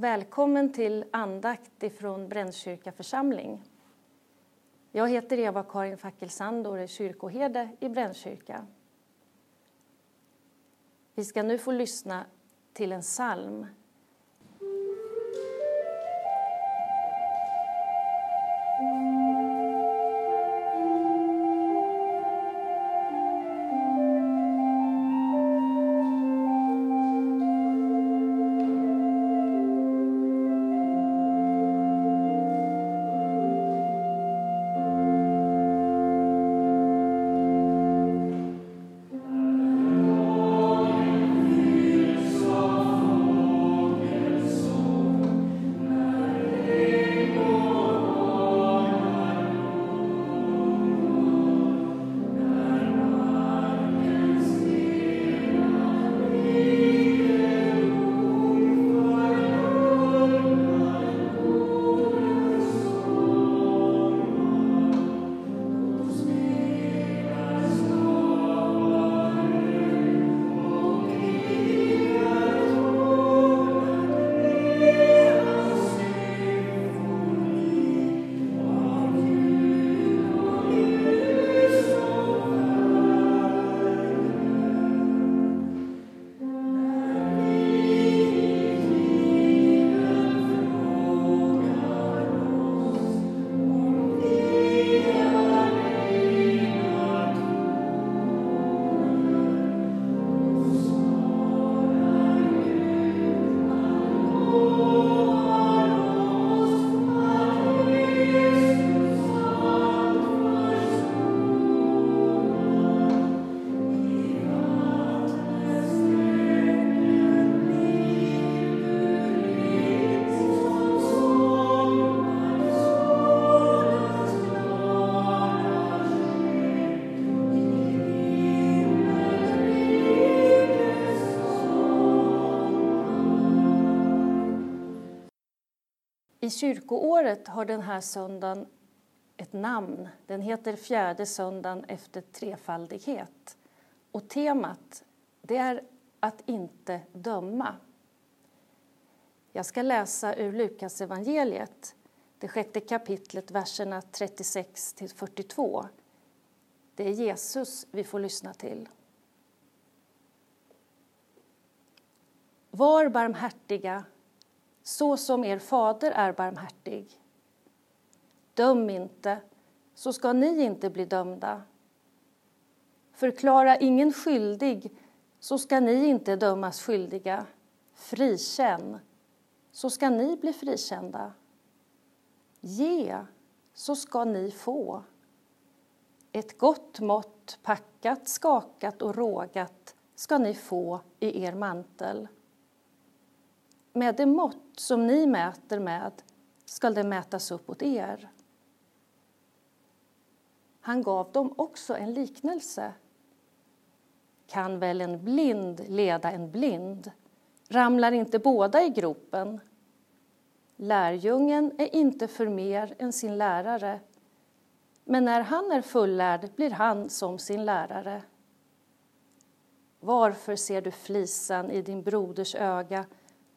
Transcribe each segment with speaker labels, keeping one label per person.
Speaker 1: Välkommen till andakt ifrån Brännkyrka församling. Jag heter Eva-Karin Fackelsand och är kyrkoherde i Brännkyrka. Vi ska nu få lyssna till en psalm I kyrkoåret har den här söndagen ett namn. Den heter Fjärde söndagen efter trefaldighet. Och temat det är att inte döma. Jag ska läsa ur Lukas evangeliet, det sjätte kapitlet, verserna 36 till 42. Det är Jesus vi får lyssna till. Var barmhärtiga så som er fader är barmhärtig. Döm inte, så ska ni inte bli dömda. Förklara ingen skyldig, så ska ni inte dömas skyldiga. Frikänn, så ska ni bli frikända. Ge, så ska ni få. Ett gott mått, packat, skakat och rågat ska ni få i er mantel. Med det mått som ni mäter med skall det mätas upp åt er. Han gav dem också en liknelse. Kan väl en blind leda en blind? Ramlar inte båda i gropen? Lärjungen är inte för mer än sin lärare men när han är fullärd blir han som sin lärare. Varför ser du flisan i din broders öga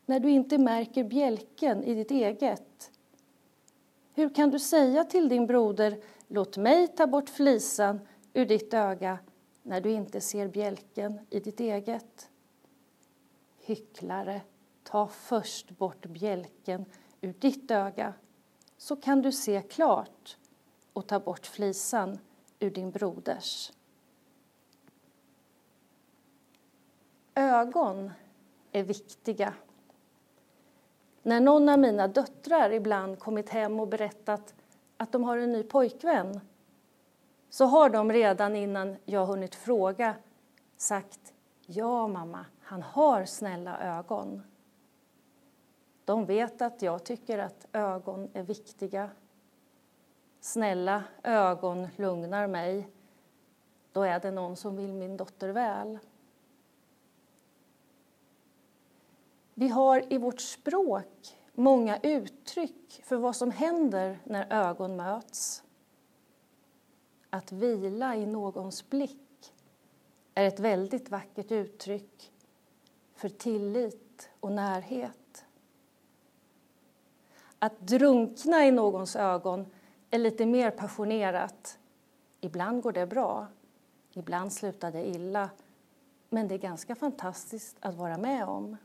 Speaker 1: när du inte märker bjälken i ditt eget? Hur kan du säga till din broder, låt mig ta bort flisan ur ditt öga, när du inte ser bjälken i ditt eget? Hycklare, ta först bort bjälken ur ditt öga, så kan du se klart och ta bort flisan ur din broders. Ögon är viktiga när någon av mina döttrar ibland kommit hem och berättat att de har en ny pojkvän så har de redan innan jag hunnit fråga sagt ja, mamma, han har snälla ögon. De vet att jag tycker att ögon är viktiga. Snälla ögon lugnar mig. Då är det någon som vill min dotter väl. Vi har i vårt språk många uttryck för vad som händer när ögon möts. Att vila i någons blick är ett väldigt vackert uttryck för tillit och närhet. Att drunkna i någons ögon är lite mer passionerat. Ibland går det bra, ibland slutar det illa. Men det är ganska fantastiskt att vara med om.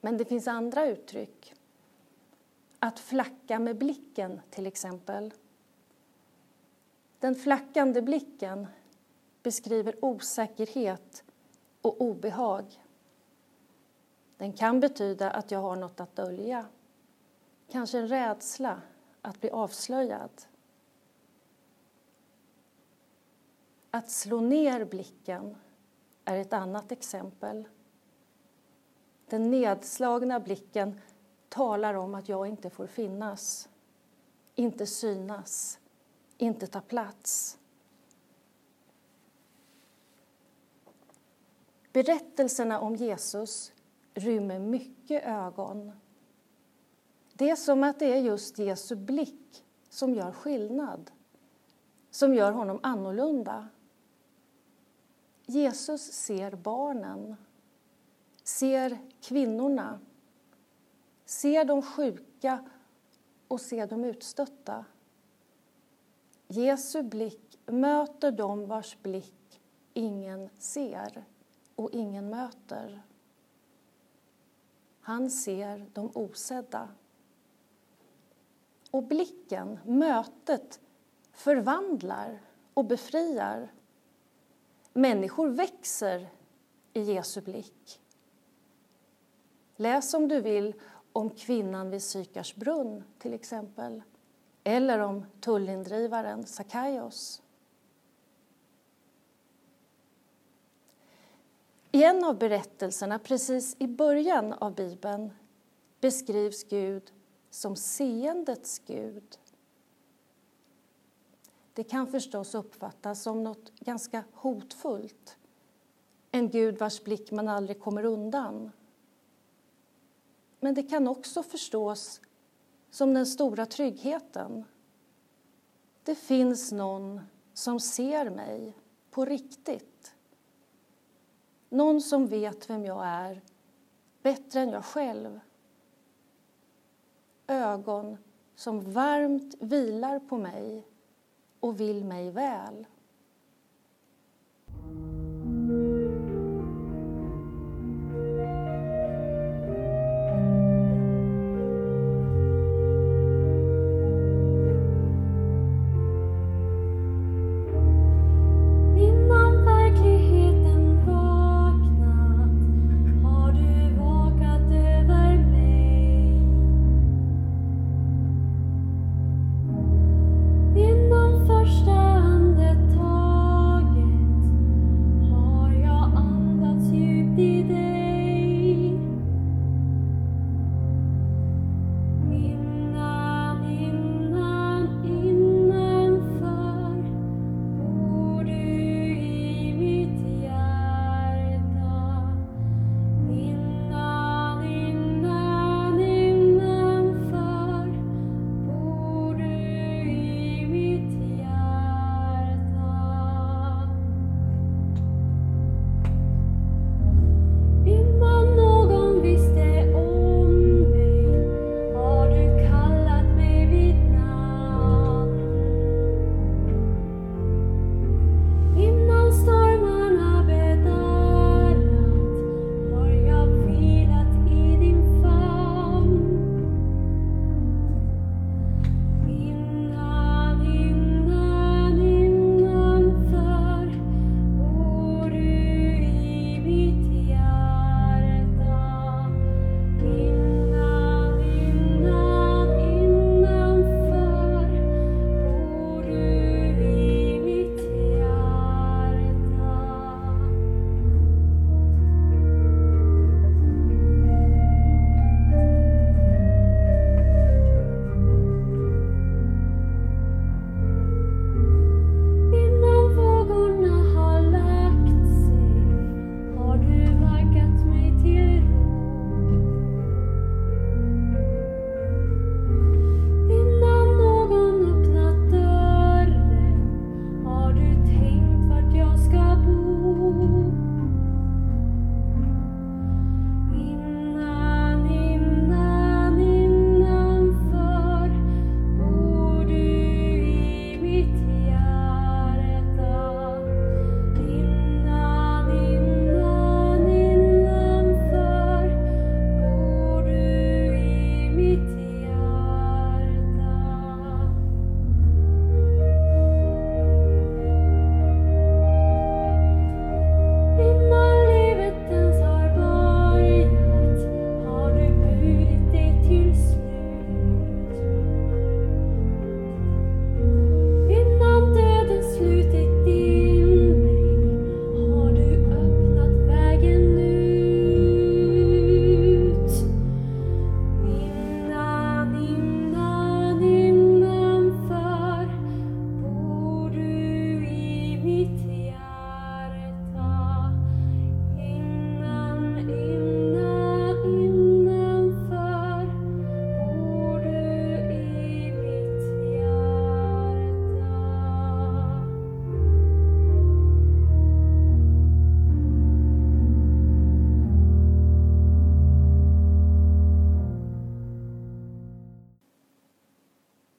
Speaker 1: Men det finns andra uttryck. Att flacka med blicken, till exempel. Den flackande blicken beskriver osäkerhet och obehag. Den kan betyda att jag har något att dölja. Kanske en rädsla att bli avslöjad. Att slå ner blicken är ett annat exempel. Den nedslagna blicken talar om att jag inte får finnas, inte synas, inte ta plats. Berättelserna om Jesus rymmer mycket ögon. Det är som att det är just Jesu blick som gör skillnad, som gör honom annorlunda. Jesus ser barnen, ser kvinnorna, ser de sjuka och ser de utstötta. Jesu blick möter dem vars blick ingen ser och ingen möter. Han ser de osedda. Och blicken, mötet, förvandlar och befriar. Människor växer i Jesu blick. Läs om du vill om kvinnan vid Sykars brunn, till exempel. Eller om tullindrivaren Sakaios. I en av berättelserna, precis i början av Bibeln, beskrivs Gud som seendets Gud. Det kan förstås uppfattas som något ganska hotfullt. En Gud vars blick man aldrig kommer undan. Men det kan också förstås som den stora tryggheten. Det finns någon som ser mig på riktigt. Någon som vet vem jag är bättre än jag själv. Ögon som varmt vilar på mig och vill mig väl.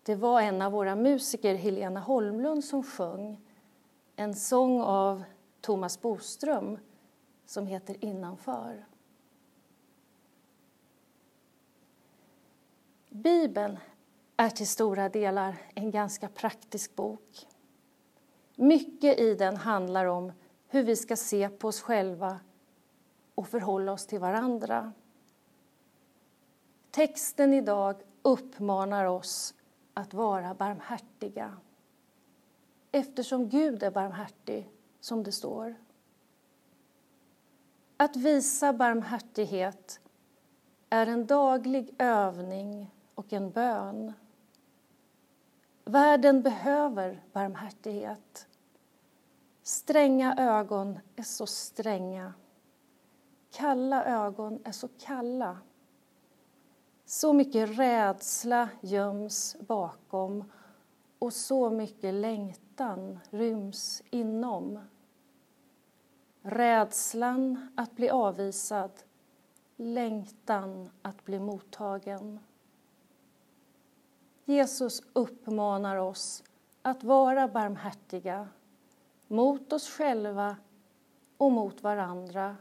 Speaker 1: Det var en av våra musiker, Helena Holmlund, som sjöng en sång av Thomas Boström som heter Innanför. Bibeln är till stora delar en ganska praktisk bok. Mycket i den handlar om hur vi ska se på oss själva och förhålla oss till varandra. Texten idag uppmanar oss att vara barmhärtiga eftersom Gud är barmhärtig, som det står. Att visa barmhärtighet är en daglig övning och en bön. Världen behöver barmhärtighet. Stränga ögon är så stränga. Kalla ögon är så kalla. Så mycket rädsla göms bakom och så mycket längtan ryms inom. Rädslan att bli avvisad, längtan att bli mottagen. Jesus uppmanar oss att vara barmhärtiga mot oss själva och mot varandra.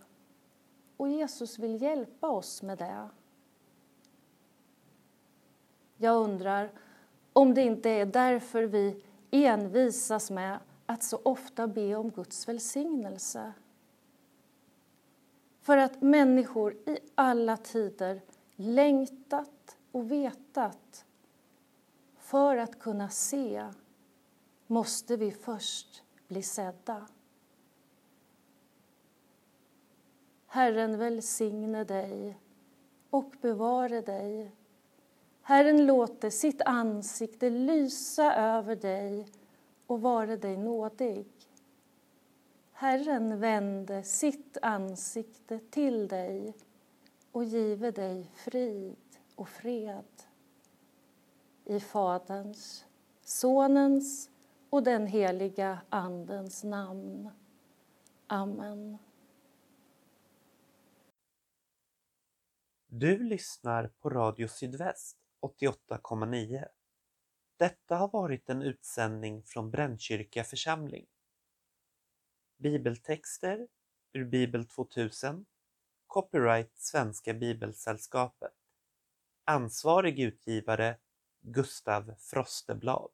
Speaker 1: Och Jesus vill hjälpa oss med det. Jag undrar om det inte är därför vi envisas med att så ofta be om Guds välsignelse. För att människor i alla tider längtat och vetat för att kunna se måste vi först bli sedda. Herren välsigne dig och bevare dig. Herren låter sitt ansikte lysa över dig och vare dig nådig. Herren vände sitt ansikte till dig och give dig frid och fred. I Faderns, Sonens och den heliga Andens namn. Amen.
Speaker 2: Du lyssnar på Radio Sydväst 88,9. Detta har varit en utsändning från Brännkyrka församling. Bibeltexter ur Bibel 2000 Copyright Svenska Bibelsällskapet Ansvarig utgivare Gustav Frosteblad